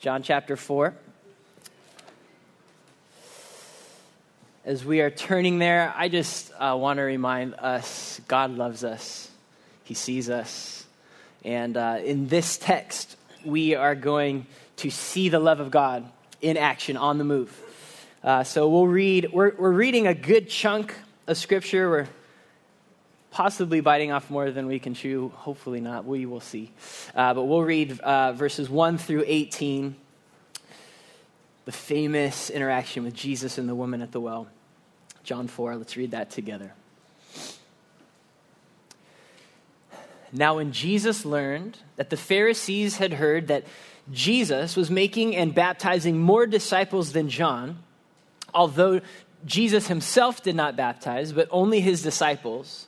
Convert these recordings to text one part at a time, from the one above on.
John chapter 4. As we are turning there, I just uh, want to remind us God loves us, He sees us. And uh, in this text, we are going to see the love of God in action on the move. Uh, so we'll read, we're, we're reading a good chunk of scripture. We're possibly biting off more than we can chew. Hopefully not. We will see. Uh, but we'll read uh, verses 1 through 18, the famous interaction with Jesus and the woman at the well. John 4. Let's read that together. Now, when Jesus learned that the Pharisees had heard that Jesus was making and baptizing more disciples than John, although Jesus himself did not baptize, but only his disciples,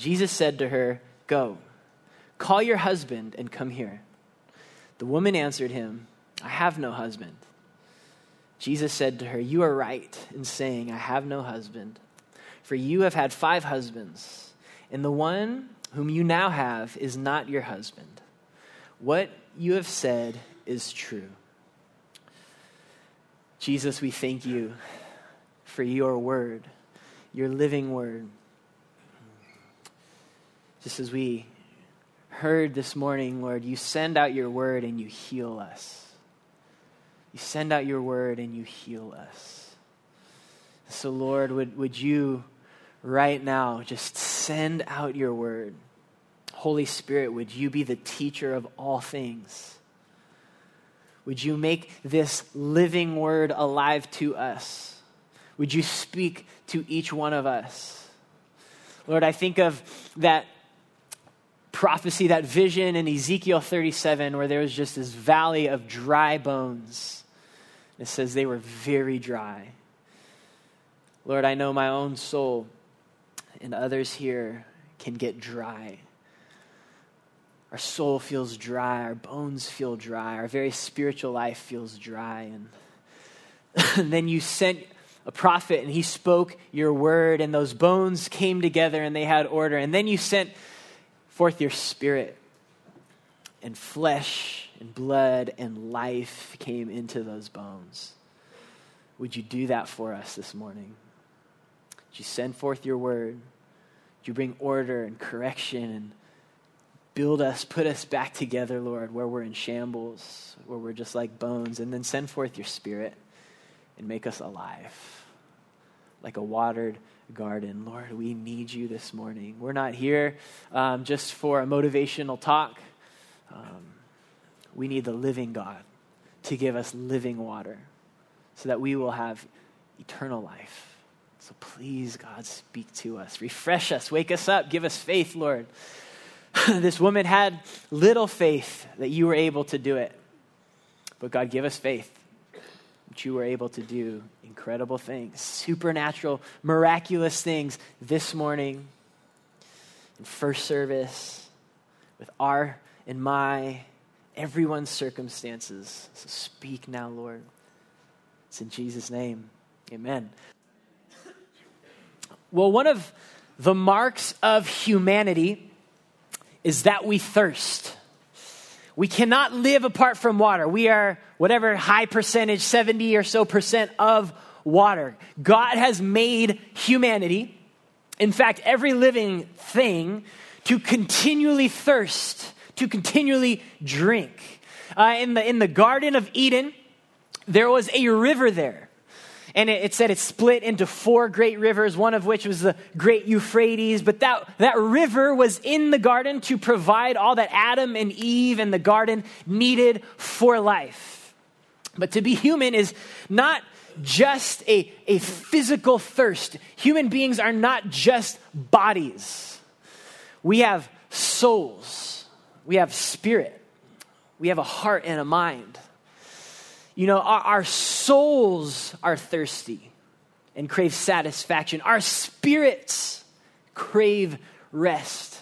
Jesus said to her, Go, call your husband and come here. The woman answered him, I have no husband. Jesus said to her, You are right in saying, I have no husband, for you have had five husbands, and the one whom you now have is not your husband. What you have said is true. Jesus, we thank you for your word, your living word just as we heard this morning, Lord, you send out your word and you heal us. You send out your word and you heal us. So, Lord, would, would you right now just send out your word? Holy Spirit, would you be the teacher of all things? Would you make this living word alive to us? Would you speak to each one of us? Lord, I think of that prophecy, that vision in Ezekiel 37, where there was just this valley of dry bones. It says they were very dry. Lord, I know my own soul and others here can get dry. Our soul feels dry, our bones feel dry, our very spiritual life feels dry. And, and then you sent a prophet and he spoke your word, and those bones came together and they had order. And then you sent forth your spirit, and flesh and blood and life came into those bones. Would you do that for us this morning? Would you send forth your word? Would you bring order and correction and build us, put us back together, Lord, where we're in shambles, where we're just like bones, and then send forth your spirit and make us alive like a watered garden. Lord, we need you this morning. We're not here um, just for a motivational talk. Um, we need the living God to give us living water so that we will have eternal life. So please, God, speak to us. Refresh us. Wake us up. Give us faith, Lord. this woman had little faith that you were able to do it. But God, give us faith that you were able to do incredible things, supernatural, miraculous things this morning in first service with our and my, everyone's circumstances. So speak now, Lord. It's in Jesus' name. Amen. Well, one of the marks of humanity is that we thirst. We cannot live apart from water. We are whatever high percentage, 70 or so percent of water. God has made humanity, in fact, every living thing, to continually thirst, to continually drink. Uh, in, the, in the Garden of Eden, there was a river there. And it, it, said it split into four great rivers, one of which was the great Euphrates. But that, that river was in the garden to provide all that Adam and Eve and the garden needed for life. But to be human is not just a, a physical thirst. Human beings are not just bodies, we have souls, we have spirit, we have a heart and a mind. You know, our, our souls are thirsty and crave satisfaction. Our spirits crave rest.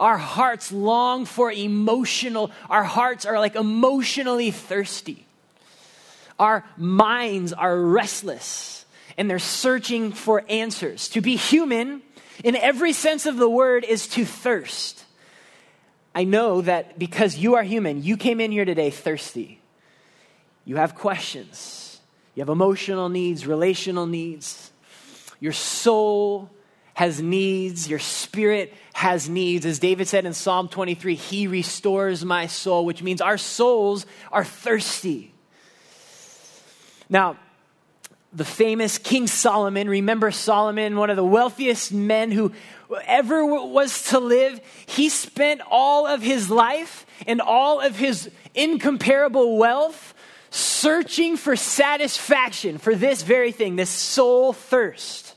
Our hearts long for emotional, our hearts are like emotionally thirsty. Our minds are restless and they're searching for answers. To be human, in every sense of the word, is to thirst. I know that because you are human, you came in here today thirsty. You have questions. You have emotional needs, relational needs. Your soul has needs. Your spirit has needs. As David said in Psalm 23, He restores my soul, which means our souls are thirsty. Now, the famous King Solomon, remember Solomon, one of the wealthiest men who ever was to live? He spent all of his life and all of his incomparable wealth searching for satisfaction for this very thing, this soul thirst.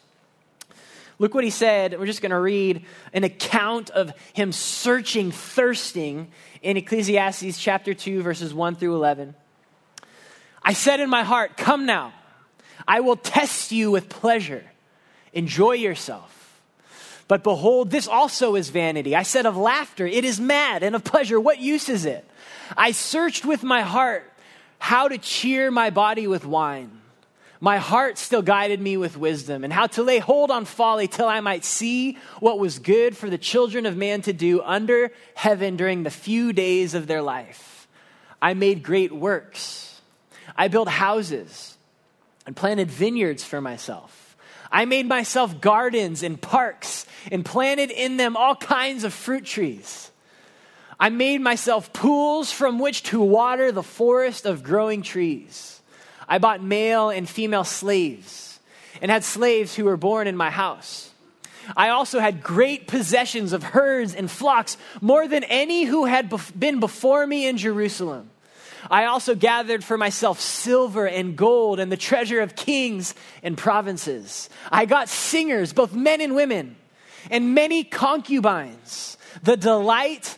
Look what he said. We're just going to read an account of him searching, thirsting in Ecclesiastes chapter 2, verses 1 through 11. I said in my heart, Come now, I will test you with pleasure. Enjoy yourself. But behold, this also is vanity. I said of laughter, It is mad, and of pleasure, what use is it? I searched with my heart how to cheer my body with wine. My heart still guided me with wisdom, and how to lay hold on folly till I might see what was good for the children of man to do under heaven during the few days of their life. I made great works. I built houses and planted vineyards for myself. I made myself gardens and parks and planted in them all kinds of fruit trees. I made myself pools from which to water the forest of growing trees. I bought male and female slaves and had slaves who were born in my house. I also had great possessions of herds and flocks, more than any who had been before me in Jerusalem. I also gathered for myself silver and gold and the treasure of kings and provinces. I got singers, both men and women, and many concubines, the delight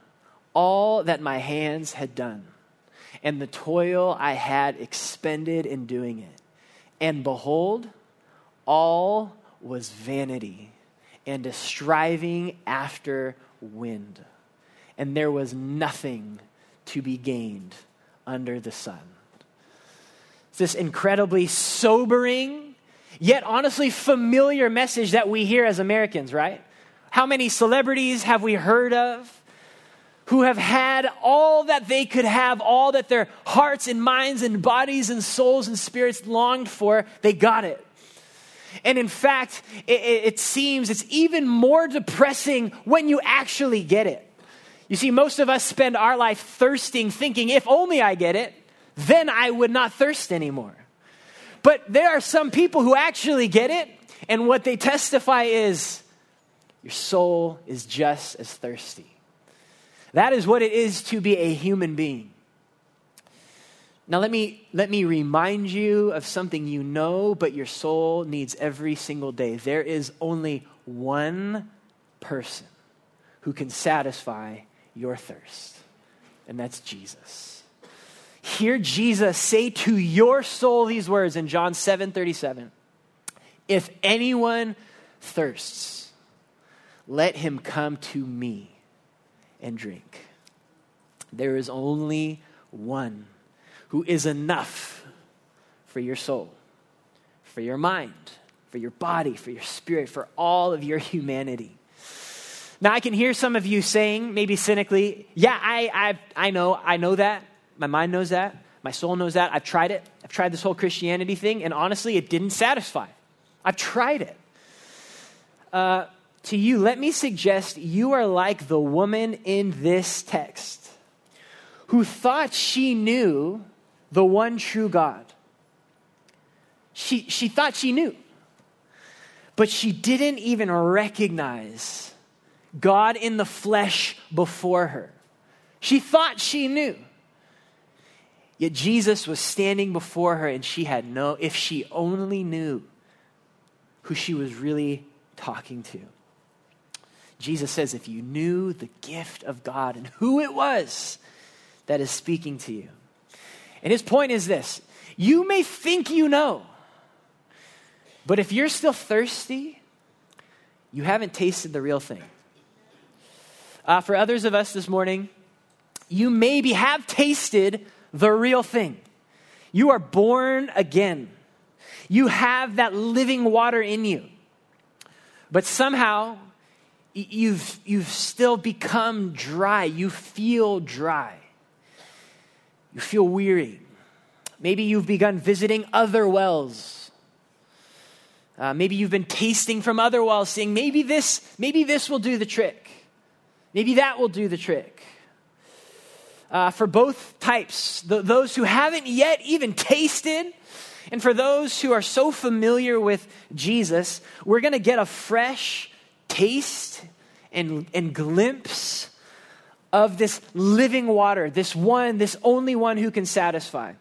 all that my hands had done and the toil I had expended in doing it. And behold, all was vanity and a striving after wind. And there was nothing to be gained under the sun. It's this incredibly sobering, yet honestly familiar message that we hear as Americans, right? How many celebrities have we heard of? Who have had all that they could have, all that their hearts and minds and bodies and souls and spirits longed for, they got it. And in fact, it, it, seems it's even more depressing when you actually get it. You see, most of us spend our life thirsting, thinking, if only I get it, then I would not thirst anymore. But there are some people who actually get it, and what they testify is your soul is just as thirsty. That is what it is to be a human being. Now, let me, let me remind you of something you know, but your soul needs every single day. There is only one person who can satisfy your thirst, and that's Jesus. Hear Jesus say to your soul these words in John 7 37. If anyone thirsts, let him come to me and drink. There is only one who is enough for your soul, for your mind, for your body, for your spirit, for all of your humanity. Now, I can hear some of you saying, maybe cynically, yeah, I, I, I know, I know that. My mind knows that. My soul knows that. I've tried it. I've tried this whole Christianity thing, and honestly, it didn't satisfy. I've tried it. Uh, to you, let me suggest you are like the woman in this text who thought she knew the one true God. She, she thought she knew, but she didn't even recognize God in the flesh before her. She thought she knew. Yet Jesus was standing before her, and she had no, if she only knew who she was really talking to. Jesus says, if you knew the gift of God and who it was that is speaking to you. And his point is this you may think you know, but if you're still thirsty, you haven't tasted the real thing. Uh, for others of us this morning, you maybe have tasted the real thing. You are born again. You have that living water in you. But somehow, you've, you've still become dry. You feel dry. You feel weary. Maybe you've begun visiting other wells. Uh, maybe you've been tasting from other wells, saying, maybe this, maybe this will do the trick. Maybe that will do the trick. Uh, for both types, the, those who haven't yet even tasted, and for those who are so familiar with Jesus, we're going to get a fresh taste and, and glimpse of this living water, this one, this only one who can satisfy.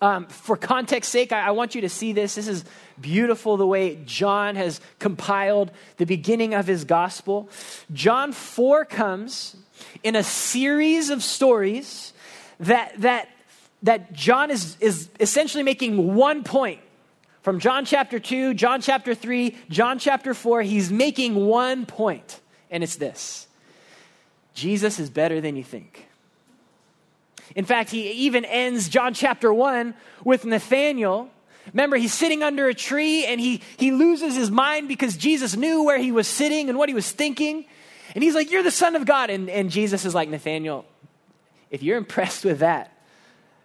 Um, for context sake, I, I, want you to see this. This is beautiful the way John has compiled the beginning of his gospel. John 4 comes in a series of stories that, that, that John is, is essentially making one point. From John chapter 2, John chapter 3, John chapter 4, he's making one point, and it's this Jesus is better than you think. In fact, he even ends John chapter 1 with Nathanael. Remember, he's sitting under a tree and he, he loses his mind because Jesus knew where he was sitting and what he was thinking. And he's like, You're the Son of God. And, and Jesus is like, Nathanael, if you're impressed with that,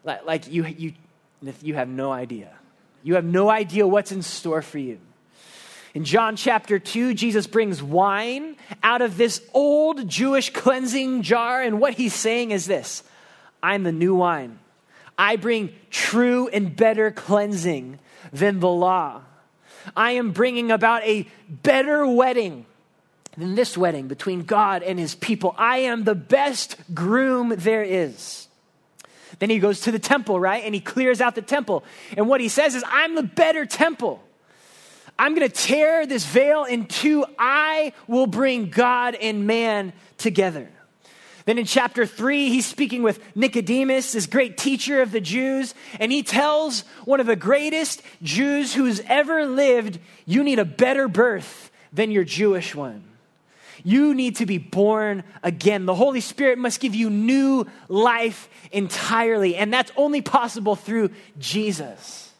like, like you, you, you have no idea. You have no idea what's in store for you. In John chapter 2, Jesus brings wine out of this old Jewish cleansing jar, and what he's saying is this I'm the new wine. I bring true and better cleansing than the law. I am bringing about a better wedding than this wedding between God and his people. I am the best groom there is. Then he goes to the temple, right? And he clears out the temple. And what he says is, I'm the better temple. I'm going to tear this veil in two. I will bring God and man together. Then in chapter three, he's speaking with Nicodemus, this great teacher of the Jews, and he tells one of the greatest Jews who's ever lived, You need a better birth than your Jewish one. You need to be born again. The Holy Spirit must give you new life entirely, and that's only possible through Jesus.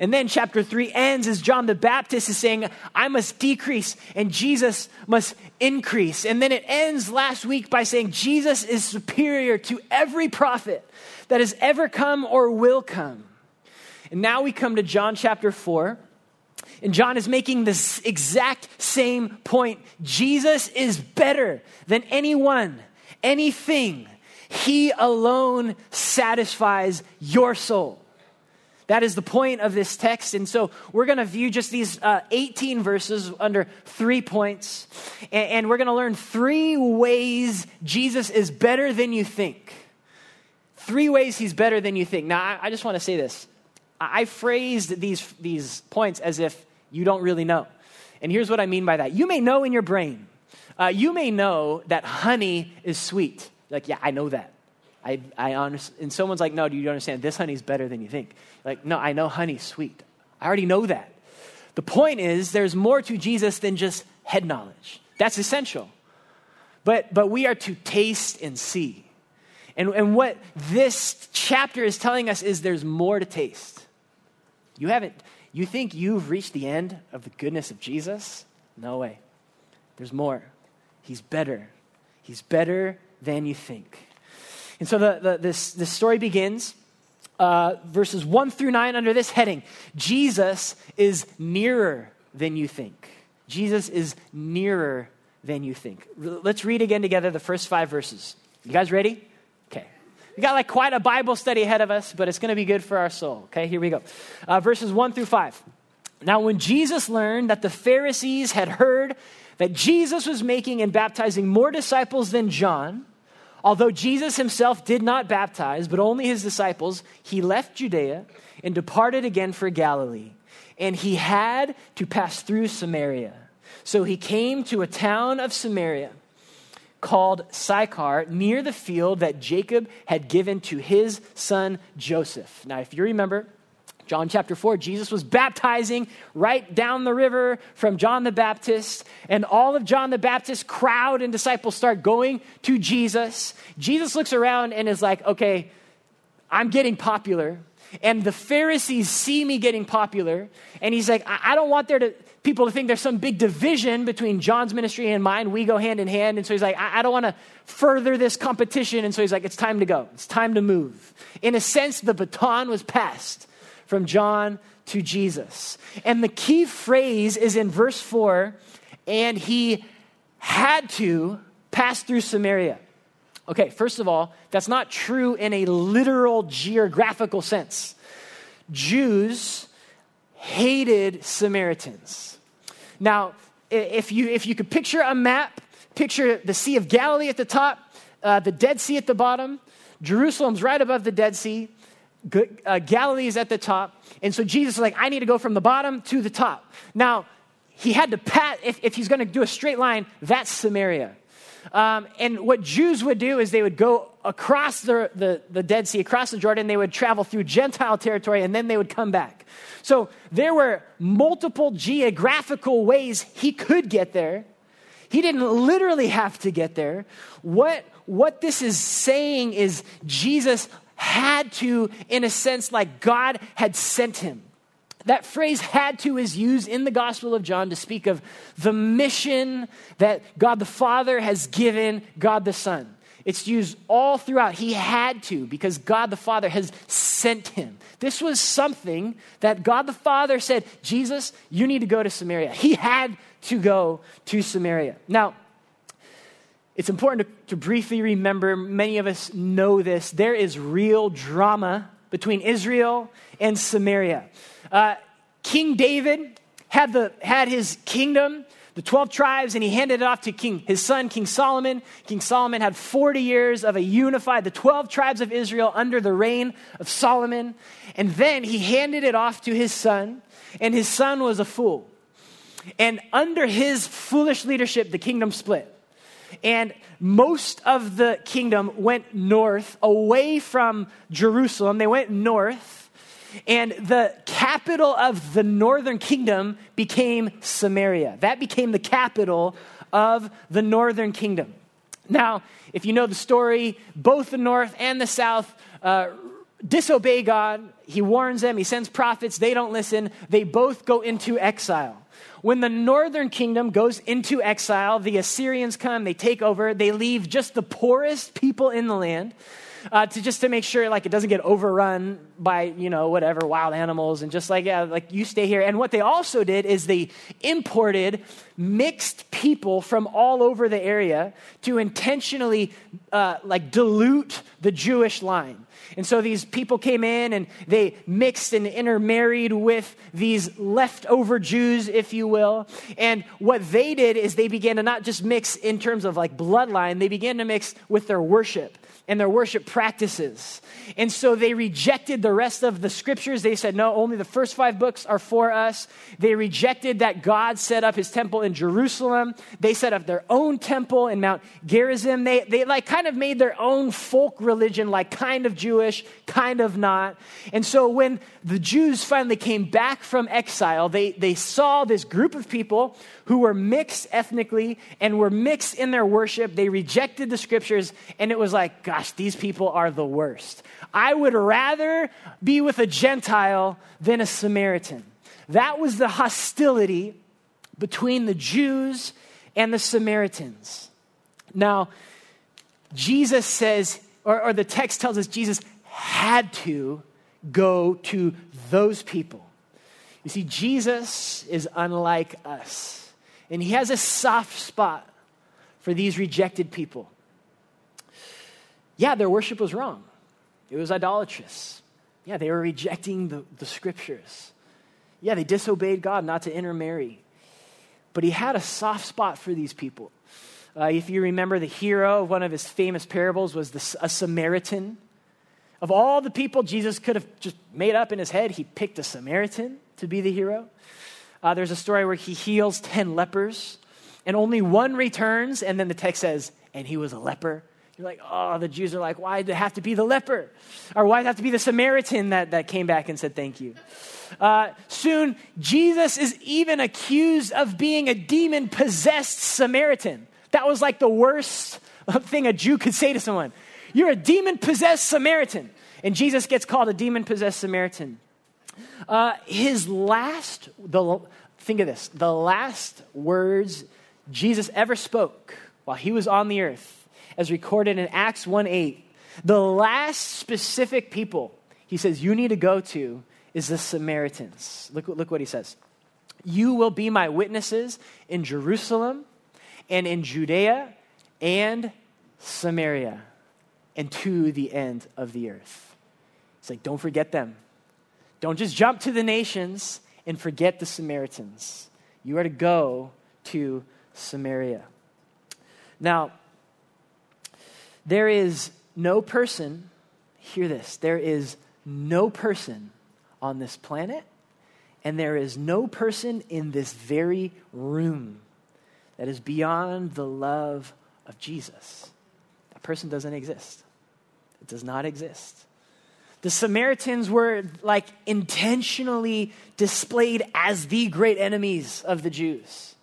And then chapter 3 ends as John the Baptist is saying, I must decrease and Jesus must increase. And then it ends last week by saying, Jesus is superior to every prophet that has ever come or will come. And now we come to John chapter 4. And John is making this exact same point. Jesus is better than anyone, anything. He alone satisfies your soul. That is the point of this text. And so we're going to view just these uh, 18 verses under three points. And, and we're going to learn three ways Jesus is better than you think. Three ways he's better than you think. Now, I, I just want to say this. I, I phrased these, these points as if you don't really know. And here's what I mean by that. You may know in your brain, uh, you may know that honey is sweet. Like, yeah, I know that. I, I honestly, and someone's like, no, do you understand? This honey's better than you think. Like, no, I know honey's sweet. I already know that. The point is, there's more to Jesus than just head knowledge. That's essential. But, but we are to taste and see. And, and what this chapter is telling us is there's more to taste. You haven't, you think you've reached the end of the goodness of Jesus? No way. There's more. He's better. He's better than you think. And so the, the, this, this story begins, uh, verses 1 through 9, under this heading Jesus is nearer than you think. Jesus is nearer than you think. Let's read again together the first five verses. You guys ready? We got like quite a Bible study ahead of us, but it's going to be good for our soul. Okay, here we go. Uh, verses 1 through 5. Now, when Jesus learned that the Pharisees had heard that Jesus was making and baptizing more disciples than John, Although Jesus himself did not baptize, but only his disciples, he left Judea and departed again for Galilee. And he had to pass through Samaria. So he came to a town of Samaria called Sychar, near the field that Jacob had given to his son Joseph. Now, if you remember, John chapter 4, Jesus was baptizing right down the river from John the Baptist, and all of John the Baptist's crowd and disciples start going to Jesus. Jesus looks around and is like, okay, I'm getting popular. And the Pharisees see me getting popular, and he's like, I, I don't want there to people to think there's some big division between John's ministry and mine. We go hand in hand. And so he's like, I, I don't want to further this competition. And so he's like, it's time to go. It's time to move. In a sense, the baton was passed from John to Jesus. And the key phrase is in verse 4 and he had to pass through Samaria. Okay, first of all, that's not true in a literal geographical sense. Jews hated Samaritans. Now, if you, if you could picture a map, picture the Sea of Galilee at the top, uh, the Dead Sea at the bottom, Jerusalem's right above the Dead Sea, uh, Galilee is at the top. And so Jesus is like, I need to go from the bottom to the top. Now, he had to pat, if, if he's going to do a straight line, that's Samaria. Um, and what Jews would do is they would go across the, the, the Dead Sea, across the Jordan, they would travel through Gentile territory, and then they would come back. So there were multiple geographical ways he could get there. He didn't literally have to get there. What, what this is saying is Jesus had to, in a sense, like God had sent him. That phrase had to is used in the Gospel of John to speak of the mission that God the Father has given God the Son. It's used all throughout. He had to because God the Father has sent him. This was something that God the Father said, Jesus, you need to go to Samaria. He had to go to Samaria. Now, it's important to, to, briefly remember, many of us know this, there is real drama between Israel and Samaria. Uh, King David had, the, had his kingdom, the 12 tribes, and he handed it off to King, his son, King Solomon. King Solomon had 40 years of a unified, the 12 tribes of Israel under the reign of Solomon. And then he handed it off to his son, and his son was a fool. And under his foolish leadership, the kingdom split. And most of the kingdom went north, away from Jerusalem. They went north. And the capital of the northern kingdom became Samaria. That became the capital of the northern kingdom. Now, if you know the story, both the north and the south uh, disobey God. He warns them, he sends prophets, they don't listen. They both go into exile. When the northern kingdom goes into exile, the Assyrians come, they take over, they leave just the poorest people in the land uh, to just to make sure like it doesn't get overrun by you know whatever wild animals and just like yeah like you stay here. And what they also did is they imported mixed people from all over the area to intentionally uh, like dilute the jewish line and so these people came in and they mixed and intermarried with these leftover Jews, if you will. And what they did is they began to not just mix in terms of like bloodline, they began to mix with their worship and their worship practices. And so they rejected the rest of the scriptures. They said, no, only the first five books are for us. They rejected that God set up his temple in Jerusalem. They set up their own temple in Mount Gerizim. They, they like kind of made their own folk religion, like kind of Jewish, kind of not. And so when the Jews finally came back from exile, they, they saw this group of people who were mixed ethnically and were mixed in their worship. They rejected the scriptures, and it was like, gosh, these people are the worst. I would rather be with a Gentile than a Samaritan. That was the hostility between the Jews and the Samaritans. Now, Jesus says, or, or the text tells us Jesus had to go to those people. You see, Jesus is unlike us. And he has a soft spot for these rejected people. Yeah, their worship was wrong, it was idolatrous. Yeah, they were rejecting the, the scriptures. Yeah, they disobeyed God not to intermarry. But he had a soft spot for these people. Uh, if you remember, the hero of one of his famous parables was the, a Samaritan. Of all the people Jesus could have just made up in his head, he picked a Samaritan to be the hero. Uh, there's a story where he heals 10 lepers, and only one returns, and then the text says, and he was a leper. You're like, oh, the Jews are like, why did it have to be the leper? Or why did it have to be the Samaritan that, that came back and said thank you? Uh, soon, Jesus is even accused of being a demon possessed Samaritan. That was like the worst thing a Jew could say to someone. You're a demon possessed Samaritan. And Jesus gets called a demon possessed Samaritan. Uh, his last, the, think of this, the last words Jesus ever spoke while he was on the earth, as recorded in Acts 1 8, the last specific people he says you need to go to is the Samaritans. Look, look what he says. You will be my witnesses in Jerusalem and in Judea and Samaria and to the end of the earth. It's like, don't forget them. Don't just jump to the nations and forget the Samaritans. You are to go to Samaria. Now, there is no person, hear this, there is no person on this planet, and there is no person in this very room that is beyond the love of Jesus. That person doesn't exist. It does not exist. The Samaritans were like intentionally displayed as the great enemies of the Jews.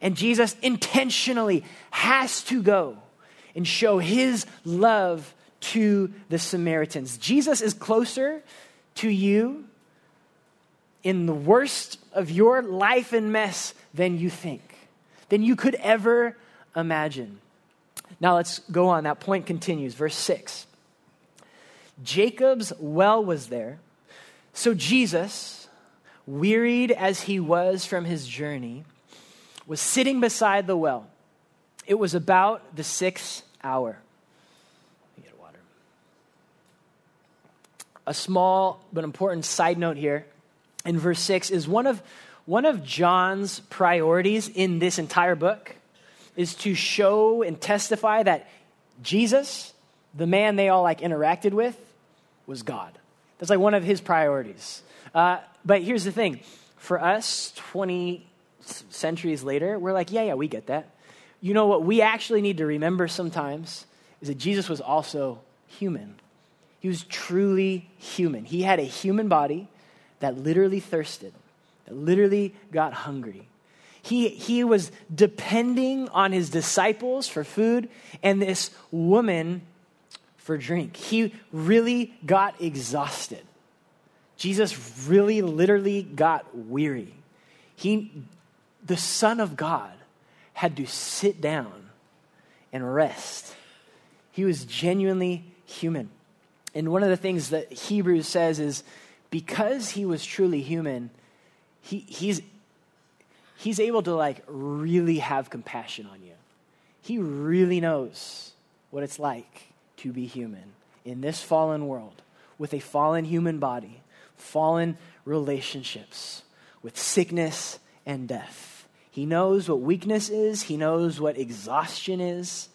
And Jesus intentionally has to go and show his love to the Samaritans. Jesus is closer to you in the worst of your life and mess than you think, than you could ever imagine. Now let's go on. That point continues. Verse 6. Jacob's well was there. So Jesus, wearied as he was from his journey, was sitting beside the well. It was about the sixth hour. Get water. A small but important side note here in verse 6 is one of, one of John's priorities in this entire book is to show and testify that Jesus, the man they all like interacted with, was God. That's like one of his priorities. Uh, but here's the thing for us, 20 centuries later, we're like, yeah, yeah, we get that. You know what we actually need to remember sometimes is that Jesus was also human. He was truly human. He had a human body that literally thirsted, that literally got hungry. He, he was depending on his disciples for food, and this woman for drink. He really got exhausted. Jesus really, literally got weary. He, the Son of God, had to sit down and rest. He was genuinely human. And one of the things that Hebrews says is because he was truly human, he, he's, he's able to like really have compassion on you. He really knows what it's like to be human in this fallen world with a fallen human body, fallen relationships, with sickness and death. He knows what weakness is, he knows what exhaustion is.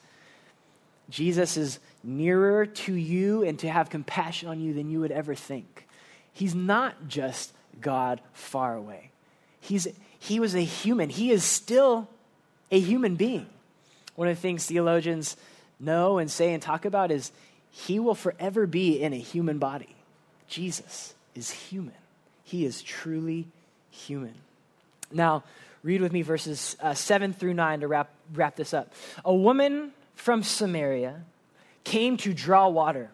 Jesus is nearer to you and to have compassion on you than you would ever think. He's not just God far away. He's, he was a human. He is still a human being. One of the things theologians know and say and talk about is he will forever be in a human body. Jesus is human. He is truly human. Now, read with me verses uh, 7 through 9 to wrap, wrap this up. A woman from Samaria came to draw water.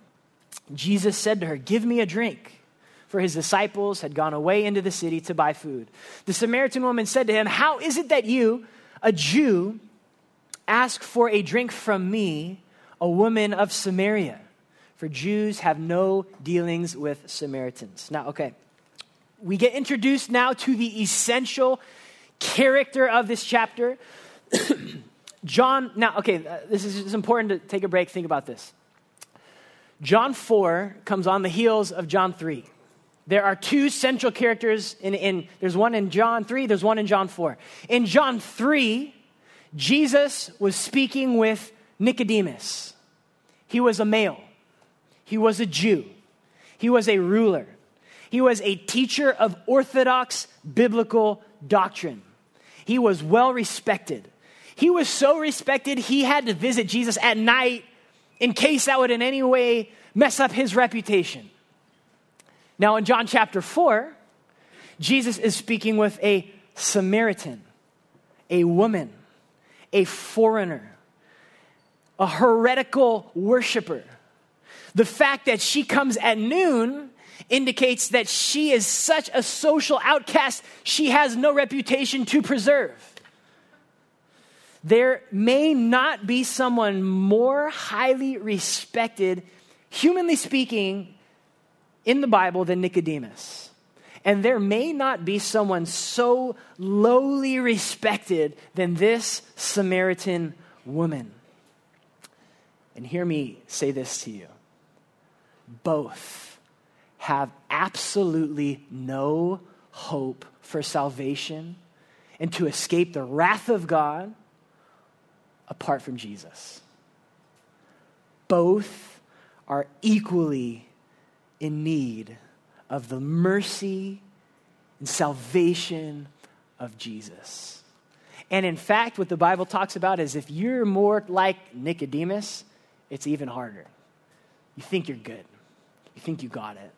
Jesus said to her, Give me a drink. For his disciples had gone away into the city to buy food. The Samaritan woman said to him, How is it that you, a Jew, ask for a drink from me, a woman of Samaria? For Jews have no dealings with Samaritans. Now, okay, we get introduced now to the essential character of this chapter. John, now, okay, uh, this is, important to take a break, think about this. John 4 comes on the heels of John 3. There are two central characters in, in there's one in John 3, there's one in John 4. In John 3, Jesus was speaking with Nicodemus. He was a male. He was a Jew. He was a ruler. He was a teacher of orthodox biblical doctrine. He was well respected. He was so respected, he had to visit Jesus at night in case that would in any way mess up his reputation. Now, in John chapter 4, Jesus is speaking with a Samaritan, a woman, a foreigner, a heretical worshiper. The fact that she comes at noon indicates that she is such a social outcast, she has no reputation to preserve. There may not be someone more highly respected, humanly speaking, in the Bible than Nicodemus. And there may not be someone so lowly respected than this Samaritan woman. And hear me say this to you both have absolutely no hope for salvation and to escape the wrath of God apart from Jesus. Both are equally in need of the mercy and salvation of Jesus. And in fact, what the Bible talks about is if you're more like Nicodemus, it's even harder. You think you're good, you think you got it.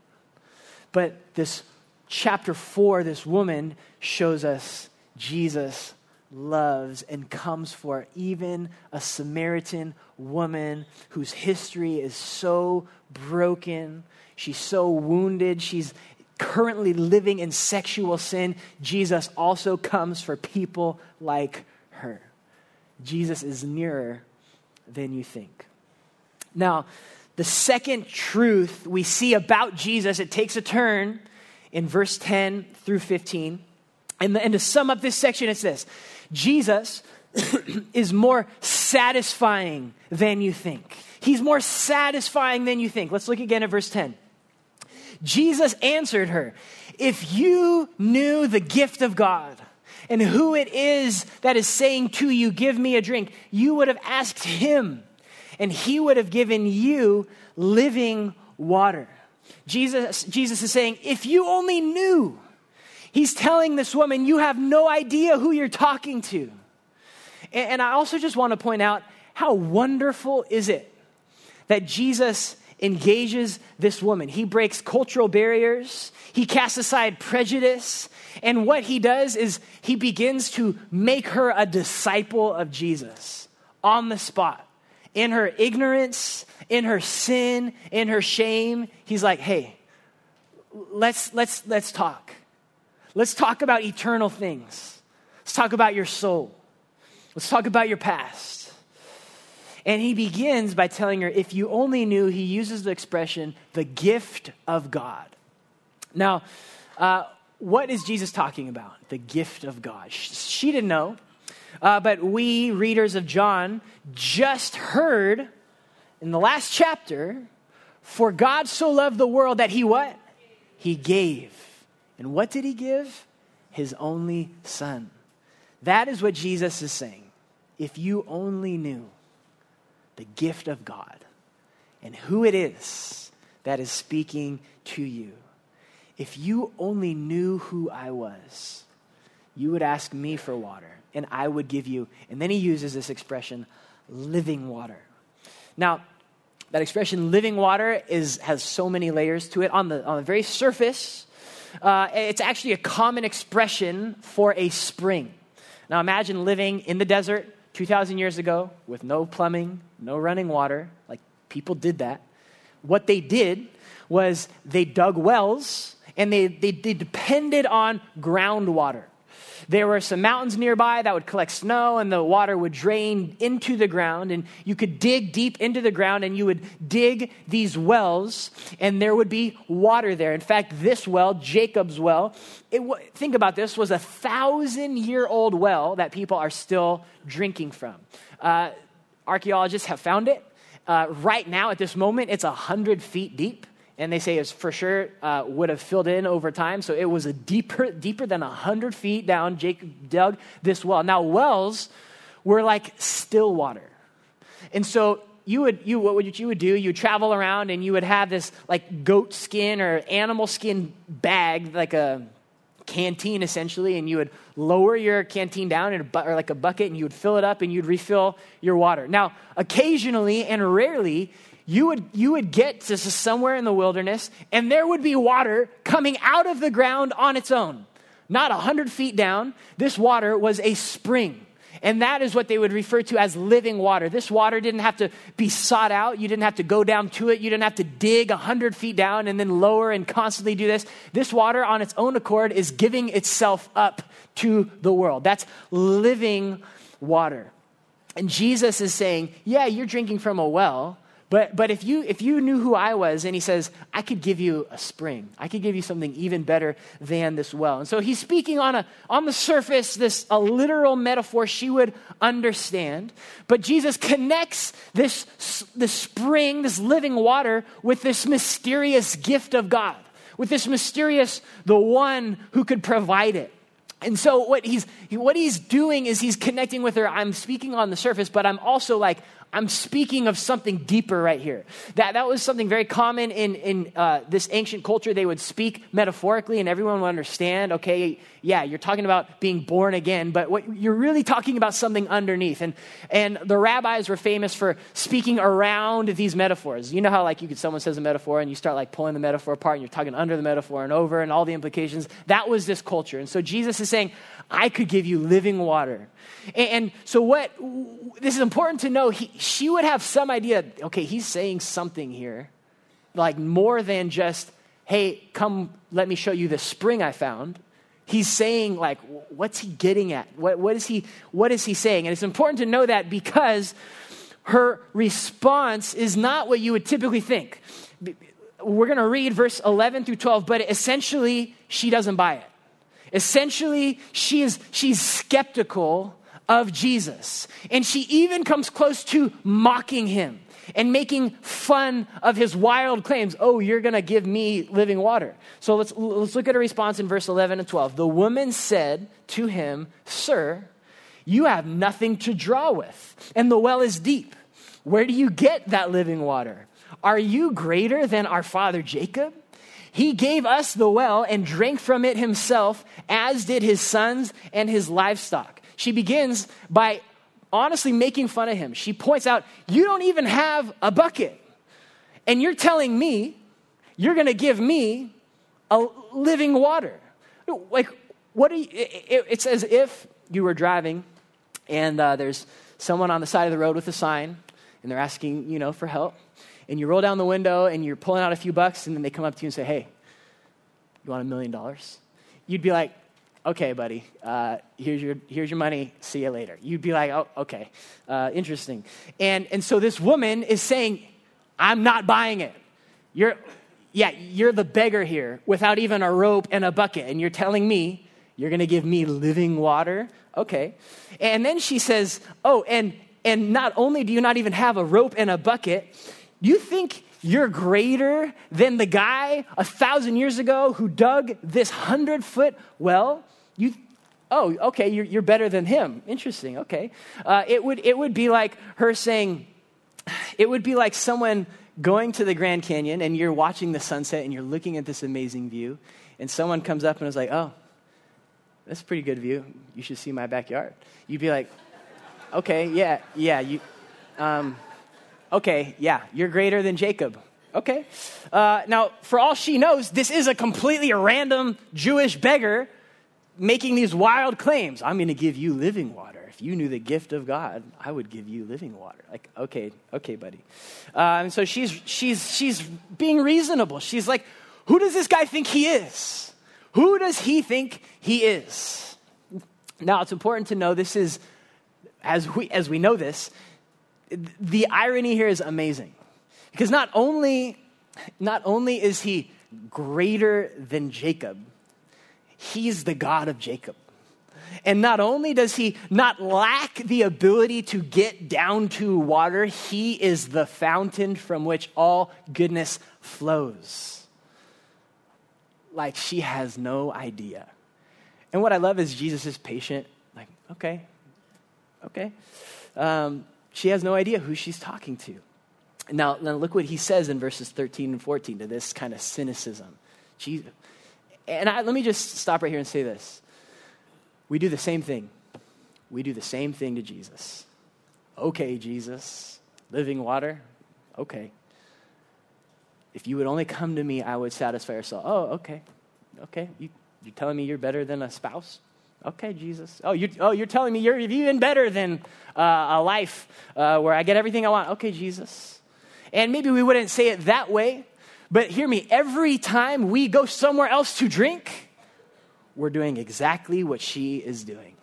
But this chapter four, this woman shows us Jesus loves and comes for even a Samaritan woman whose history is so broken. She's so wounded. She's currently living in sexual sin. Jesus also comes for people like her. Jesus is nearer than you think. Now, the second truth we see about Jesus, it takes a turn in verse 10 through 15. And, and to sum up this section, it's this Jesus is more satisfying than you think. He's more satisfying than you think. Let's look again at verse 10. Jesus answered her, If you knew the gift of God and who it is that is saying to you, Give me a drink, you would have asked him, and he would have given you living water. Jesus, Jesus is saying, If you only knew He's telling this woman, You have no idea who you're talking to. And, and I also just want to point out how wonderful is it that Jesus engages this woman. He breaks cultural barriers, he casts aside prejudice, and what he does is he begins to make her a disciple of Jesus on the spot. In her ignorance, in her sin, in her shame, he's like, hey, let's, let's, let's talk. Let's talk about eternal things. Let's talk about your soul. Let's talk about your past. And he begins by telling her, if you only knew, he uses the expression, the gift of God. Now, uh, what is Jesus talking about? The gift of God. She didn't know, uh, but we, readers of John, just heard in the last chapter, for God so loved the world that he what? He gave. And what did he give? His only son. That is what Jesus is saying. If you only knew the gift of God and who it is that is speaking to you, if you only knew who I was, you would ask me for water and I would give you. And then he uses this expression, living water. Now, that expression, living water, is, has so many layers to it. On the, on the very surface, uh, it's actually a common expression for a spring. Now, imagine living in the desert 2,000 years ago with no plumbing, no running water. Like, people did that. What they did was they dug wells and they, they, they depended on groundwater. There were some mountains nearby that would collect snow, and the water would drain into the ground. And you could dig deep into the ground, and you would dig these wells, and there would be water there. In fact, this well, Jacob's well, it, think about this, was a thousand year old well that people are still drinking from. Uh, archaeologists have found it. Uh, right now, at this moment, it's a 100 feet deep and they say it's for sure uh, would have filled in over time. So it was a deeper, deeper than 100 feet down. Jacob dug this well. Now, wells were like still water. And so you would, you, what would you would do, you would travel around and you would have this like goat skin or animal skin bag, like a canteen essentially, and you would lower your canteen down in a bu- or like a bucket and you would fill it up and you'd refill your water. Now, occasionally and rarely, you would, you would get to somewhere in the wilderness and there would be water coming out of the ground on its own. Not a 100 feet down. This water was a spring. And that is what they would refer to as living water. This water didn't have to be sought out. You didn't have to go down to it. You didn't have to dig 100 feet down and then lower and constantly do this. This water, on its own accord, is giving itself up to the world. That's living water. And Jesus is saying, Yeah, you're drinking from a well, but, but if, you, if you knew who I was, and he says, I could give you a spring. I could give you something even better than this well. And so he's speaking on, a, on the surface, this a literal metaphor she would understand. But Jesus connects this, this spring, this living water, with this mysterious gift of God, with this mysterious, the one who could provide it. And so what he's what he's doing is he's connecting with her. I'm speaking on the surface, but I'm also like I'm speaking of something deeper right here. That, that was something very common in, in uh, this ancient culture. They would speak metaphorically, and everyone would understand okay, yeah, you're talking about being born again, but what, you're really talking about something underneath. And, and the rabbis were famous for speaking around these metaphors. You know how, like, you could, someone says a metaphor, and you start, like, pulling the metaphor apart, and you're talking under the metaphor and over, and all the implications. That was this culture. And so Jesus is saying, I could give you living water. And, and so, what this is important to know, he, she would have some idea okay, he's saying something here, like more than just, hey, come, let me show you the spring I found. He's saying, like, what's he getting at? What, what, is he, what is he saying? And it's important to know that because her response is not what you would typically think. We're going to read verse 11 through 12, but essentially, she doesn't buy it. Essentially, she is, she's skeptical of Jesus. And she even comes close to mocking him and making fun of his wild claims. Oh, you're going to give me living water. So let's, let's look at a response in verse 11 and 12. The woman said to him, Sir, you have nothing to draw with, and the well is deep. Where do you get that living water? Are you greater than our father Jacob? He gave us the well and drank from it himself, as did his sons and his livestock. She begins by honestly making fun of him. She points out, You don't even have a bucket. And you're telling me you're going to give me a living water. Like, what are you? It's as if you were driving and uh, there's someone on the side of the road with a sign and they're asking, you know, for help. And you roll down the window and you're pulling out a few bucks, and then they come up to you and say, hey, you want a million dollars? You'd be like, okay, buddy, uh, here's, your, here's your money, see you later. You'd be like, oh, okay, uh, interesting. And, and so this woman is saying, I'm not buying it. You're, yeah, you're the beggar here without even a rope and a bucket, and you're telling me you're gonna give me living water? Okay. And then she says, oh, and, and not only do you not even have a rope and a bucket, you think you're greater than the guy a thousand years ago who dug this hundred foot well? You, oh, okay, you're, you're better than him. Interesting, okay. Uh, it, would, it would be like her saying, it would be like someone going to the Grand Canyon and you're watching the sunset and you're looking at this amazing view, and someone comes up and is like, oh, that's a pretty good view. You should see my backyard. You'd be like, okay, yeah, yeah, you, um, Okay, yeah, you're greater than Jacob. Okay. Uh, now, for all she knows, this is a completely random Jewish beggar making these wild claims. I'm going to give you living water. If you knew the gift of God, I would give you living water. Like, okay, okay, buddy. Uh, and so she's, she's, she's being reasonable. She's like, who does this guy think he is? Who does he think he is? Now, it's important to know this is, as we, as we know this, the irony here is amazing. Because not only, not only is he greater than Jacob, he's the God of Jacob. And not only does he not lack the ability to get down to water, he is the fountain from which all goodness flows. Like she has no idea. And what I love is Jesus is patient, like, okay, okay. Um, she has no idea who she's talking to. Now, now look what he says in verses 13 and 14 to this kind of cynicism. Jesus. And I, let me just stop right here and say this. We do the same thing. We do the same thing to Jesus. Okay, Jesus, living water, okay. If you would only come to me, I would satisfy your soul. Oh, okay. Okay. You, you're telling me you're better than a spouse? Okay, Jesus. Oh, you're, oh, you're telling me you're even better than uh, a life uh, where I get everything I want. Okay, Jesus. And maybe we wouldn't say it that way, but hear me. Every time we go somewhere else to drink, we're doing exactly what she is doing.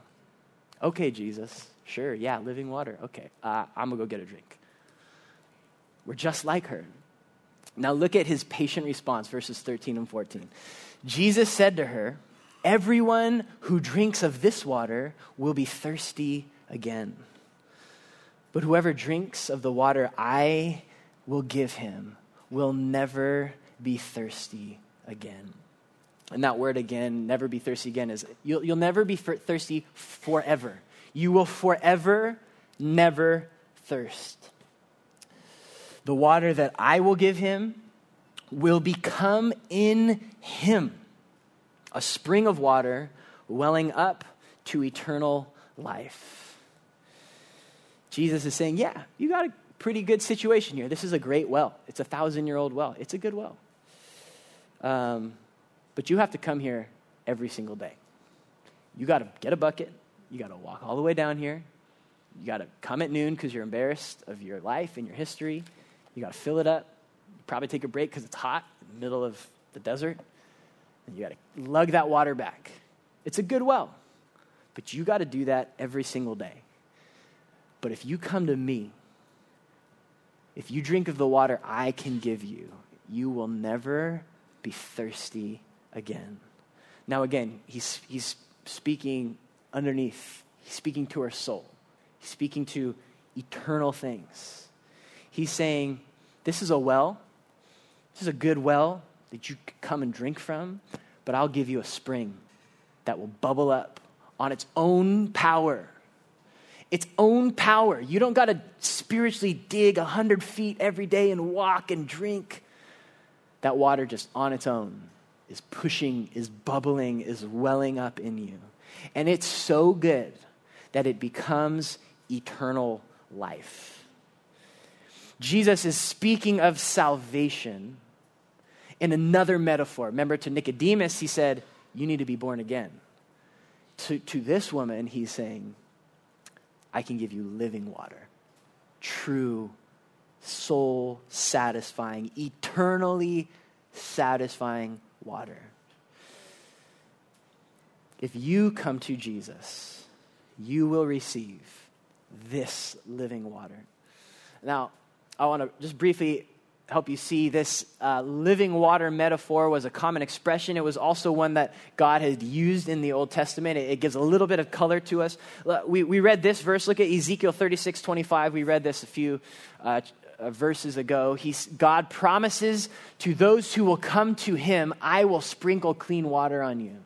Okay, Jesus. Sure, yeah, living water. Okay, uh, I'm to go get a drink. We're just like her. Now look at his patient response, verses 13 and 14. Jesus said to her, Everyone who drinks of this water will be thirsty again. But whoever drinks of the water I will give him will never be thirsty again. And that word again, never be thirsty again, is you'll, you'll never be thirsty forever. You will forever never thirst. The water that I will give him will become in him a spring of water welling up to eternal life. Jesus is saying, Yeah, you got a pretty good situation here. This is a great well. It's a thousand year old well. It's a good well. Um, but you have to come here every single day. You got to get a bucket. You got to walk all the way down here. You got to come at noon because you're embarrassed of your life and your history. You got to fill it up. You probably take a break because it's hot in the middle of the desert. And you got to lug that water back. It's a good well, but you got to do that every single day. But if you come to me, if you drink of the water I can give you, you will never be thirsty again. Now, again, he's, he's speaking underneath, he's speaking to our soul, he's speaking to eternal things. He's saying, This is a well, this is a good well that you come and drink from, but I'll give you a spring that will bubble up on its own power. Its own power. You don't got to spiritually dig 100 feet every day and walk and drink. That water just on its own is pushing, is bubbling, is welling up in you. And it's so good that it becomes eternal life. Jesus is speaking of salvation in another metaphor. Remember, to Nicodemus, he said, You need to be born again. To, to this woman, he's saying, I can give you living water, true soul satisfying, eternally satisfying water. If you come to Jesus, you will receive this living water. Now, I want to just briefly help you see this uh, living water metaphor was a common expression. It was also one that God had used in the Old Testament. It, it gives a little bit of color to us. We, we read this verse. Look at Ezekiel 36 25. We read this a few uh, uh, verses ago. He's, God promises to those who will come to him, I will sprinkle clean water on you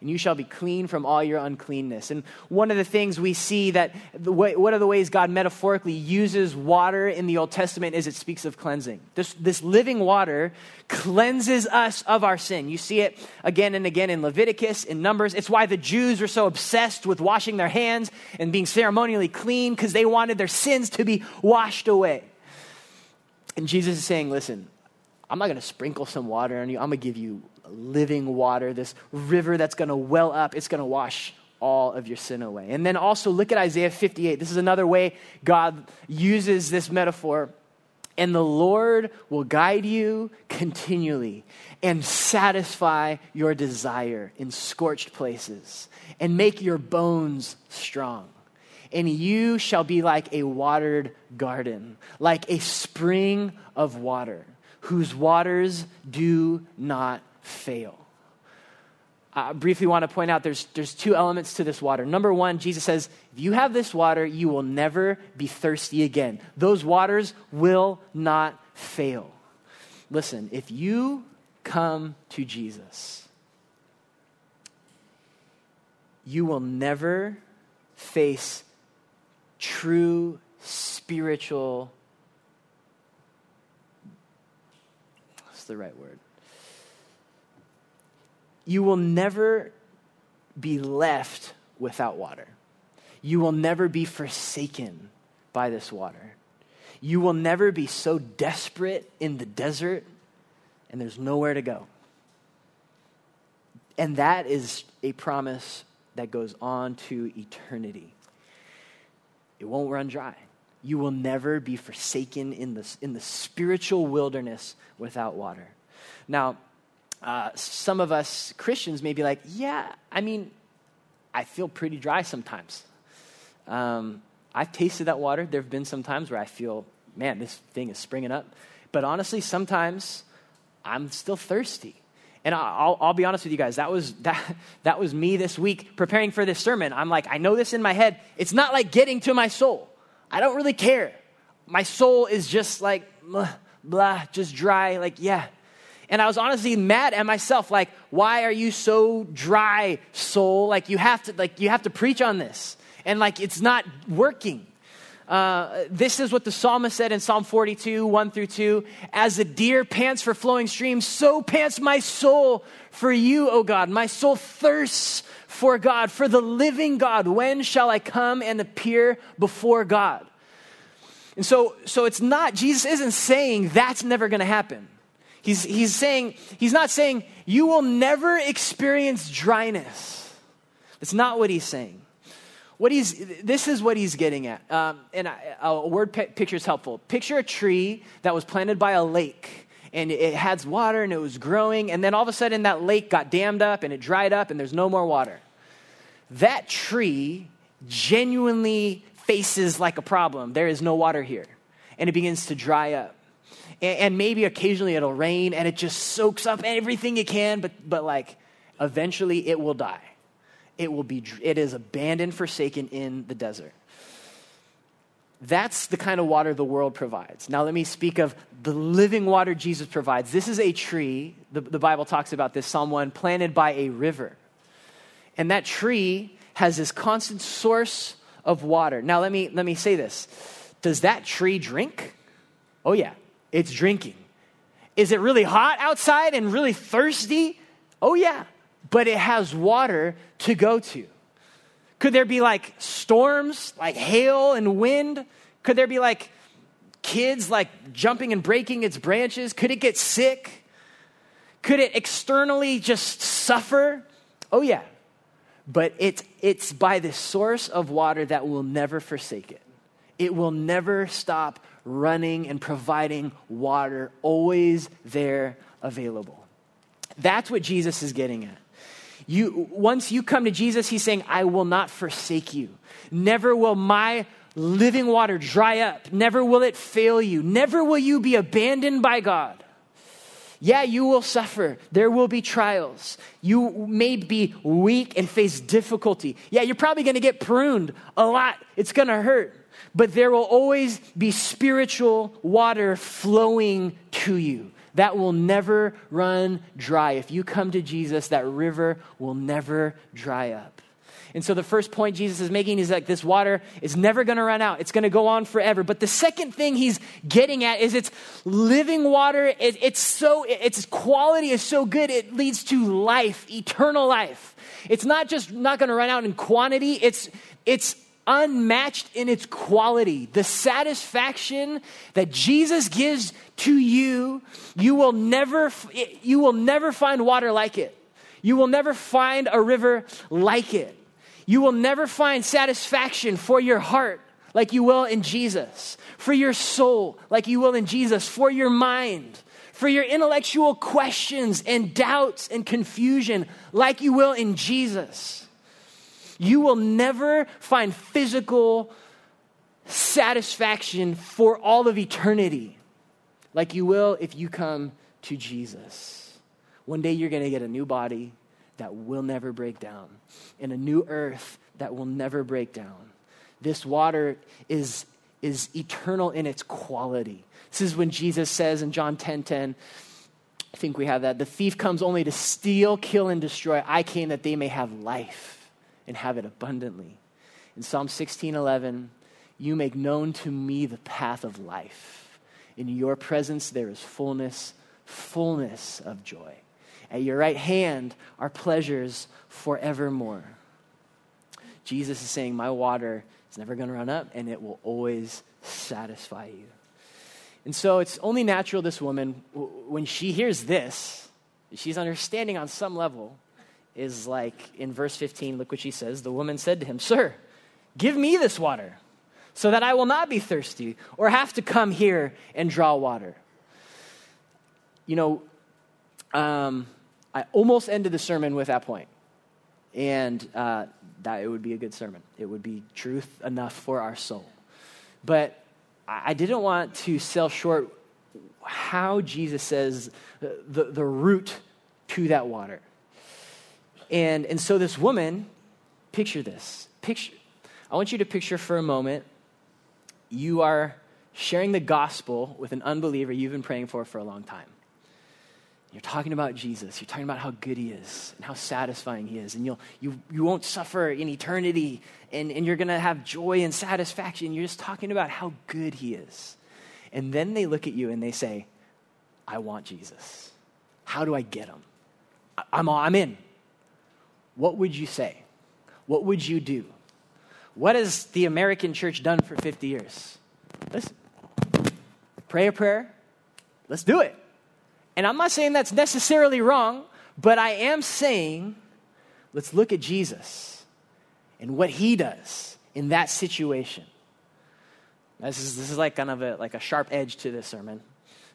and you shall be clean from all your uncleanness. And one of the things we see that, way, one of the ways God metaphorically uses water in the Old Testament is it speaks of cleansing. This, this living water cleanses us of our sin. You see it again and again in Leviticus, in Numbers. It's why the Jews were so obsessed with washing their hands and being ceremonially clean because they wanted their sins to be washed away. And Jesus is saying, listen, I'm not going to sprinkle some water on you. I'm going to give you living water, this river that's going to well up. It's going to wash all of your sin away. And then also look at Isaiah 58. This is another way God uses this metaphor. And the Lord will guide you continually and satisfy your desire in scorched places and make your bones strong. And you shall be like a watered garden, like a spring of water, whose waters do not fail. I briefly want to point out there's, there's two elements to this water. Number one, Jesus says, if you have this water, you will never be thirsty again. Those waters will not fail. Listen, if you come to Jesus, you will never face true spiritual. What's the right word? You will never be left without water. You will never be forsaken by this water. You will never be so desperate in the desert and there's nowhere to go. And that is a promise that goes on to eternity. It won't run dry. You will never be forsaken in the, in the spiritual wilderness without water. Now, uh, some of us Christians may be like, yeah, I mean, I feel pretty dry sometimes. Um, I've tasted that water. There have been some times where I feel, man, this thing is springing up. But honestly, sometimes I'm still thirsty. And I'll, I'll, be honest with you guys, that was, that, that was me this week preparing for this sermon. I'm like, I know this in my head. It's not like getting to my soul. I don't really care. My soul is just like, blah, blah just dry. Like, yeah, and I was honestly mad at myself, like, why are you so dry, soul? Like you have to, like you have to preach on this. And like it's not working. Uh, this is what the psalmist said in Psalm 42, 1 through 2. As the deer pants for flowing streams, so pants my soul for you, O God. My soul thirsts for God, for the living God. When shall I come and appear before God? And so, so it's not, Jesus isn't saying that's never going to happen. He's, he's saying, he's not saying, you will never experience dryness. That's not what he's saying. What he's, this is what he's getting at. Um, and a word picture is helpful. Picture a tree that was planted by a lake and it had water and it was growing, and then all of a sudden that lake got dammed up and it dried up and there's no more water. That tree genuinely faces like a problem. There is no water here. And it begins to dry up and, maybe occasionally it'll rain and it just soaks up everything it can, but, but like eventually it will die. It will be, it is abandoned, forsaken in the desert. That's the kind of water the world provides. Now, let me speak of the living water Jesus provides. This is a tree, the, the Bible talks about this, Psalm 1, planted by a river. And that tree has this constant source of water. Now, let me, let me say this Does that tree drink? Oh, yeah it's drinking. Is it really hot outside and really thirsty? Oh, yeah, but it has water to go to. Could there be like storms, like hail and wind? Could there be like kids like jumping and breaking its branches? Could it get sick? Could it externally just suffer? Oh, yeah. But it's, it's by the source of water that will never forsake it. It will never stop running and providing water, always there available. That's what Jesus is getting at. You, once you come to Jesus, he's saying, I will not forsake you. Never will my living water dry up. Never will it fail you. Never will you be abandoned by God. Yeah, you will suffer. There will be trials. You may be weak and face difficulty. Yeah, you're probably going to get pruned a lot. It's going to hurt. But there will always be spiritual water flowing to you that will never run dry. If you come to Jesus, that river will never dry up. And so the first point Jesus is making is like this water is never going to run out. It's going to go on forever. But the second thing he's getting at is it's living water. It, it's so, its quality is so good. It leads to life, eternal life. It's not just not going to run out in quantity. It's, it's unmatched in its quality. The satisfaction that Jesus gives to you, you will never, you will never find water like it. You will never find a river like it. You will never find satisfaction for your heart like you will in Jesus, for your soul like you will in Jesus, for your mind, for your intellectual questions and doubts and confusion like you will in Jesus. You will never find physical satisfaction for all of eternity like you will if you come to Jesus. One day you're going to get a new body that will never break down, and a new earth that will never break down. This water is, is eternal in its quality. This is when Jesus says in John 10 10, I think we have that. The thief comes only to steal, kill, and destroy. I came that they may have life and have it abundantly. In Psalm 16:11, you make known to me the path of life. In your presence there is fullness, fullness of joy. At your right hand are pleasures forevermore. Jesus is saying, My water is never going to run up, and it will always satisfy you. And so it's only natural this woman, when she hears this, she's understanding on some level, is like in verse 15, look what she says. The woman said to him, Sir, give me this water so that I will not be thirsty or have to come here and draw water. You know, um, I almost ended the sermon with that point. And uh, that it would be a good sermon. It would be truth enough for our soul. But I didn't want to sell short how Jesus says the, the route to that water. And, and so this woman, picture this. Picture, I want you to picture for a moment you are sharing the gospel with an unbeliever you've been praying for for a long time. You're talking about Jesus. You're talking about how good he is and how satisfying he is. And you'll, you, you won't suffer in eternity and, and you're going to have joy and satisfaction. You're just talking about how good he is. And then they look at you and they say, I want Jesus. How do I get him? I'm, I'm in. What would you say? What would you do? What has the American church done for 50 years? Listen, pray a prayer. Let's do it. And I'm not saying that's necessarily wrong, but I am saying let's look at Jesus and what he does in that situation. This is, this is like kind of a, like a sharp edge to this sermon,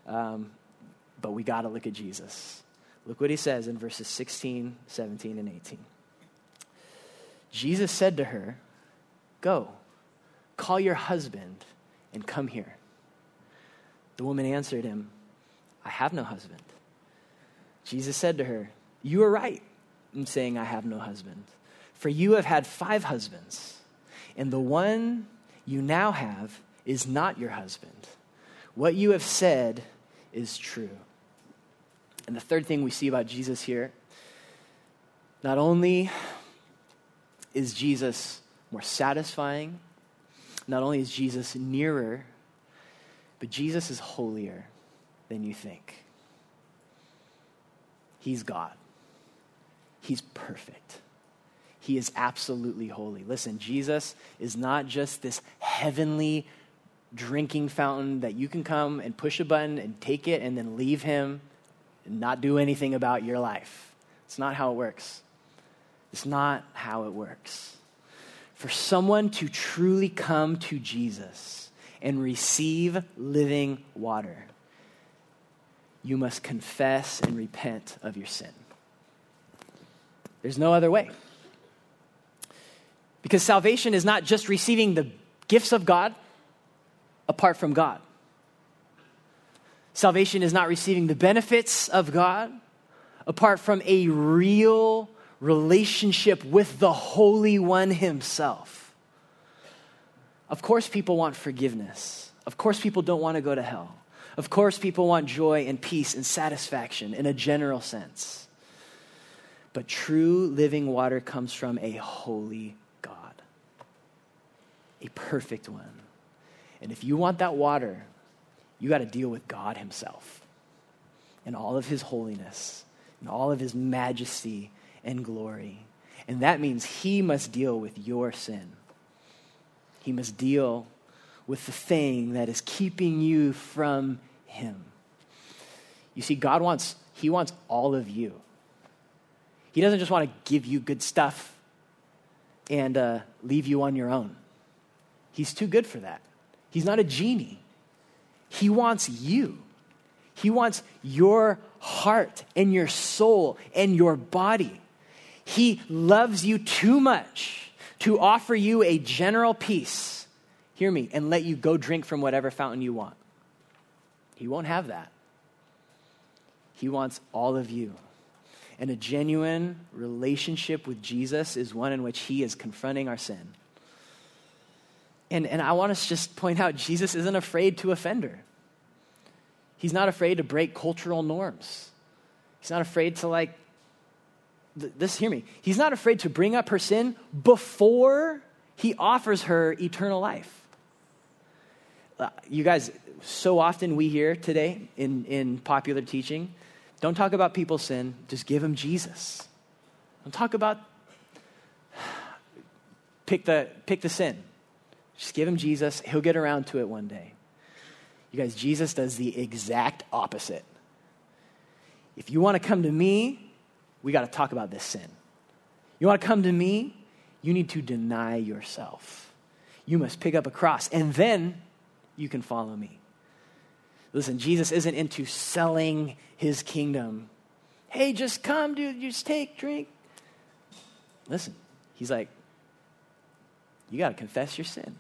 um, but we got to look at Jesus. Look what he says in verses 16, 17, and 18. Jesus said to her, Go, call your husband and come here. The woman answered him, I have no husband. Jesus said to her, You are right in saying, I have no husband. For you have had five husbands, and the one you now have is not your husband. What you have said is true. And the third thing we see about Jesus here not only is Jesus more satisfying, not only is Jesus nearer, but Jesus is holier than you think. He's God. He's perfect. He is absolutely holy. Listen, Jesus is not just this heavenly drinking fountain that you can come and push a button and take it and then leave him and not do anything about your life. It's not how it works. It's not how it works. for someone to truly come to Jesus and receive living water, you must confess and repent of your sin. There's no other way. Because salvation is not just receiving the gifts of God apart from God. Salvation is not receiving the benefits of God apart from a real relationship with the Holy One Himself. Of course, people want forgiveness. Of course, people don't want to go to hell. Of course, people want joy and peace and satisfaction in a general sense. But true living water comes from a holy God, a perfect one. And if you want that water, you got to deal with God Himself and all of His holiness and all of His majesty and glory. And that means He must deal with your sin. He must deal with the thing that is keeping you from Him. You see, God wants, He wants all of you. He doesn't just want to give you good stuff and uh, leave you on your own. He's too good for that. He's not a genie. He wants you. He wants your heart and your soul and your body. He loves you too much to offer you a general peace. Hear me, and let you go drink from whatever fountain you want. He won't have that. He wants all of you. And a genuine relationship with Jesus is one in which He is confronting our sin. And, and I want to just point out Jesus isn't afraid to offend her. He's not afraid to break cultural norms. He's not afraid to, like, this, hear me. He's not afraid to bring up her sin before he offers her eternal life. Uh, you guys, so often we hear today in, in popular teaching don't talk about people's sin, just give them Jesus. Don't talk about, pick the, pick the sin. Just give him Jesus. He'll get around to it one day. You guys, Jesus does the exact opposite. If you want to come to me, we got to talk about this sin. You want to come to me? You need to deny yourself. You must pick up a cross, and then you can follow me. Listen, Jesus isn't into selling his kingdom. Hey, just come, dude, just take, drink. Listen, he's like, you got to confess your sin.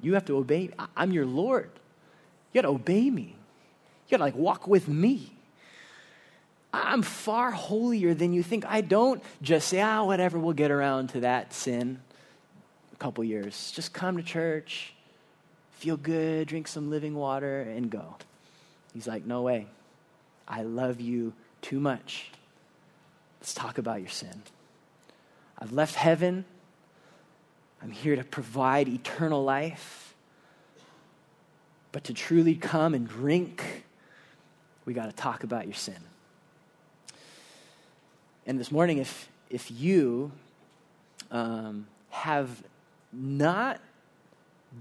You have to obey. I'm your Lord. You got to obey me. You got to like walk with me. I'm far holier than you think. I don't just say, ah, whatever, we'll get around to that sin a couple years. Just come to church, feel good, drink some living water, and go. He's like, no way. I love you too much. Let's talk about your sin. I've left heaven. I'm here to provide eternal life. But to truly come and drink, we got to talk about your sin. And this morning, if, if you um, have not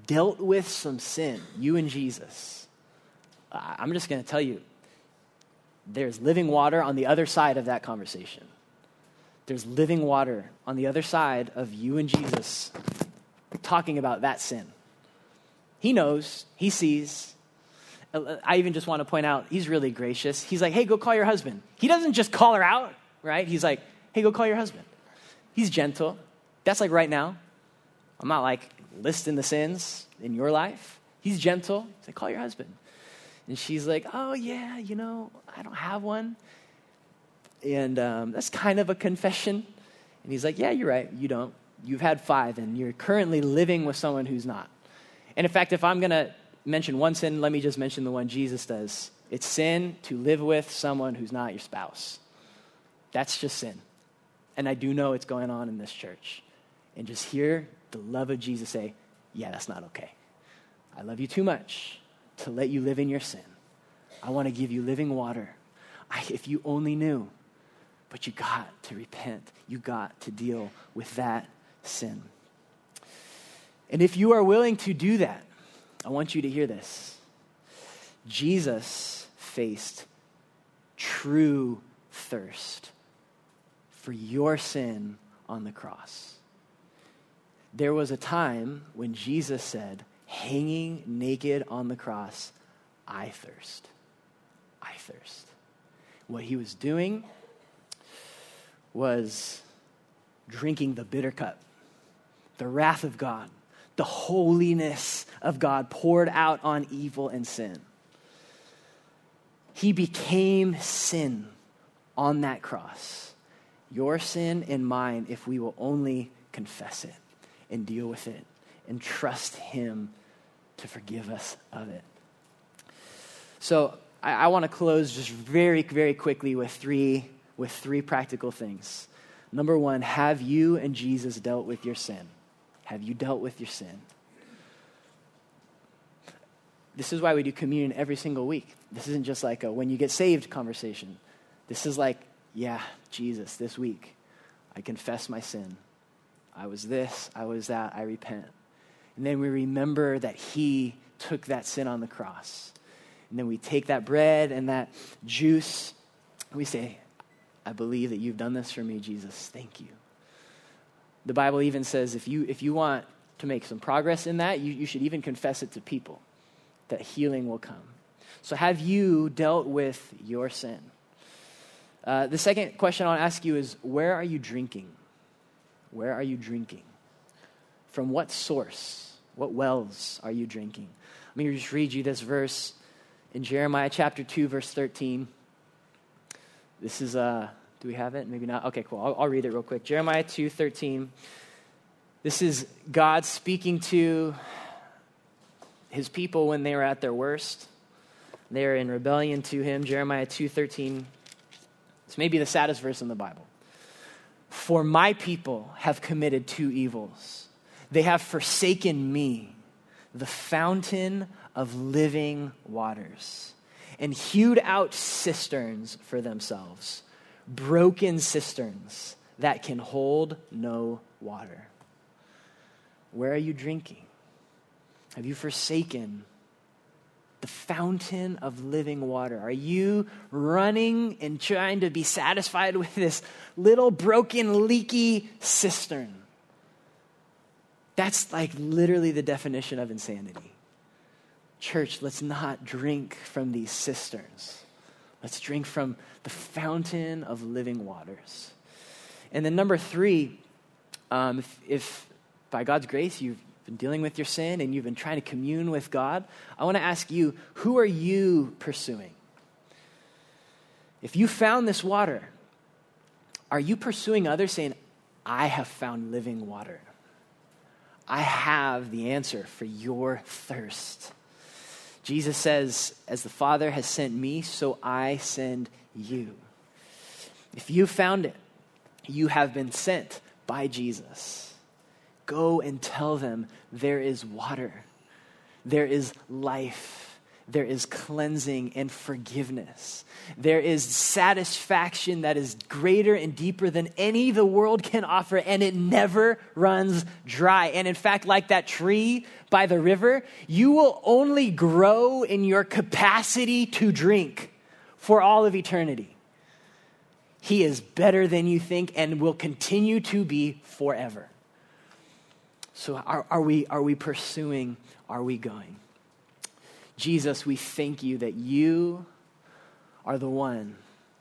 dealt with some sin, you and Jesus, I'm just going to tell you there's living water on the other side of that conversation. There's living water on the other side of you and Jesus talking about that sin. He knows, he sees. I even just want to point out, he's really gracious. He's like, hey, go call your husband. He doesn't just call her out, right? He's like, hey, go call your husband. He's gentle. That's like right now. I'm not like listing the sins in your life. He's gentle. He's like, call your husband. And she's like, oh, yeah, you know, I don't have one. And um, that's kind of a confession. And he's like, yeah, you're right. You don't. You've had five, and you're currently living with someone who's not. And in fact, if I'm going to mention one sin, let me just mention the one Jesus does. It's sin to live with someone who's not your spouse. That's just sin. And I do know it's going on in this church. And just hear the love of Jesus say, yeah, that's not okay. I love you too much to let you live in your sin. I want to give you living water. I, if you only knew, but you got to repent. You got to deal with that sin. And if you are willing to do that, I want you to hear this. Jesus faced true thirst for your sin on the cross. There was a time when Jesus said, hanging naked on the cross, I thirst. I thirst. What he was doing was drinking the bitter cup, the wrath of God, the holiness of God poured out on evil and sin. He became sin on that cross. Your sin and mine, if we will only confess it and deal with it and trust Him to forgive us of it. So I, I want to close just very, very quickly with three, with three practical things. Number one, have you and Jesus dealt with your sin? Have you dealt with your sin? This is why we do communion every single week. This isn't just like a when you get saved conversation. This is like, yeah, Jesus, this week, I confess my sin. I was this, I was that, I repent. And then we remember that He took that sin on the cross. And then we take that bread and that juice. We say, I believe that you've done this for me, Jesus. Thank you. The Bible even says if you, if you want to make some progress in that, you, you should even confess it to people, that healing will come. So, have you dealt with your sin? Uh, the second question I'll ask you is where are you drinking? Where are you drinking? From what source? What wells are you drinking? Let me just read you this verse in Jeremiah chapter 2, verse 13. This is, uh, do we have it? Maybe not. Okay, cool. I'll, I'll read it real quick. Jeremiah 2, 13. This is God speaking to his people when they were at their worst. They're in rebellion to him. Jeremiah 2, 13. It's maybe the saddest verse in the Bible. For my people have committed two evils. They have forsaken me, the fountain of living waters, and hewed out cisterns for themselves, broken cisterns that can hold no water. Where are you drinking? Have you forsaken the fountain of living water? Are you running and trying to be satisfied with this little broken, leaky cistern? That's like literally the definition of insanity. Church, let's not drink from these cisterns. Let's drink from the fountain of living waters. And then, number three, um, if, if by God's grace you've been dealing with your sin and you've been trying to commune with God, I want to ask you who are you pursuing? If you found this water, are you pursuing others saying, I have found living water? I have the answer for your thirst. Jesus says, As the Father has sent me, so I send you. If you found it, you have been sent by Jesus. Go and tell them there is water, there is life there is cleansing and forgiveness. There is satisfaction that is greater and deeper than any the world can offer, and it never runs dry. And in fact, like that tree by the river, you will only grow in your capacity to drink for all of eternity. He is better than you think and will continue to be forever. So, are, are, we, are we pursuing? Are we going? Jesus, we thank you that you are the one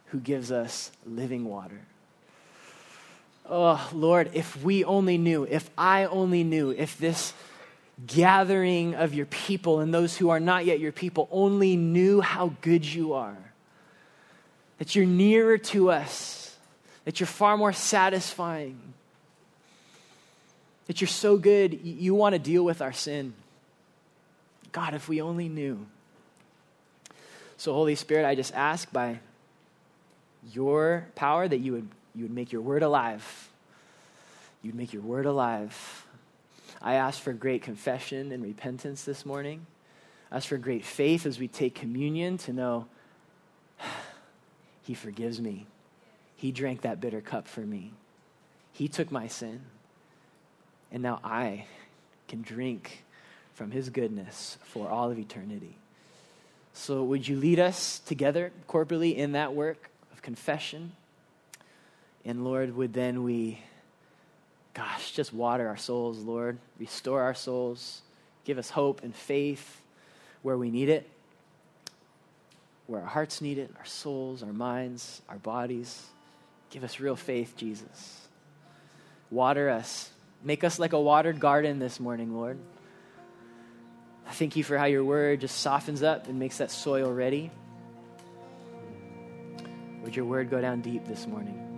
who gives us living water. Oh, Lord, if we only knew, if I only knew, if this gathering of your people and those who are not yet your people only knew how good you are, that you're nearer to us, that you're far more satisfying, that you're so good, you want to deal with our sin. God, if we only knew. So, Holy Spirit, I just ask by your power that you would, you would make your word alive. You'd make your word alive. I ask for great confession and repentance this morning. I ask for great faith as we take communion to know He forgives me. He drank that bitter cup for me. He took my sin. And now I can drink from his goodness for all of eternity. So, would you lead us together corporately in that work of confession? And Lord, would then we, gosh, just water our souls, Lord. Restore our souls. Give us hope and faith where we need it, where our hearts need it, our souls, our minds, our bodies. Give us real faith, Jesus. Water us. Make us like a watered garden this morning, Lord. I thank you for how your word just softens up and makes that soil ready. Would your word go down deep this morning?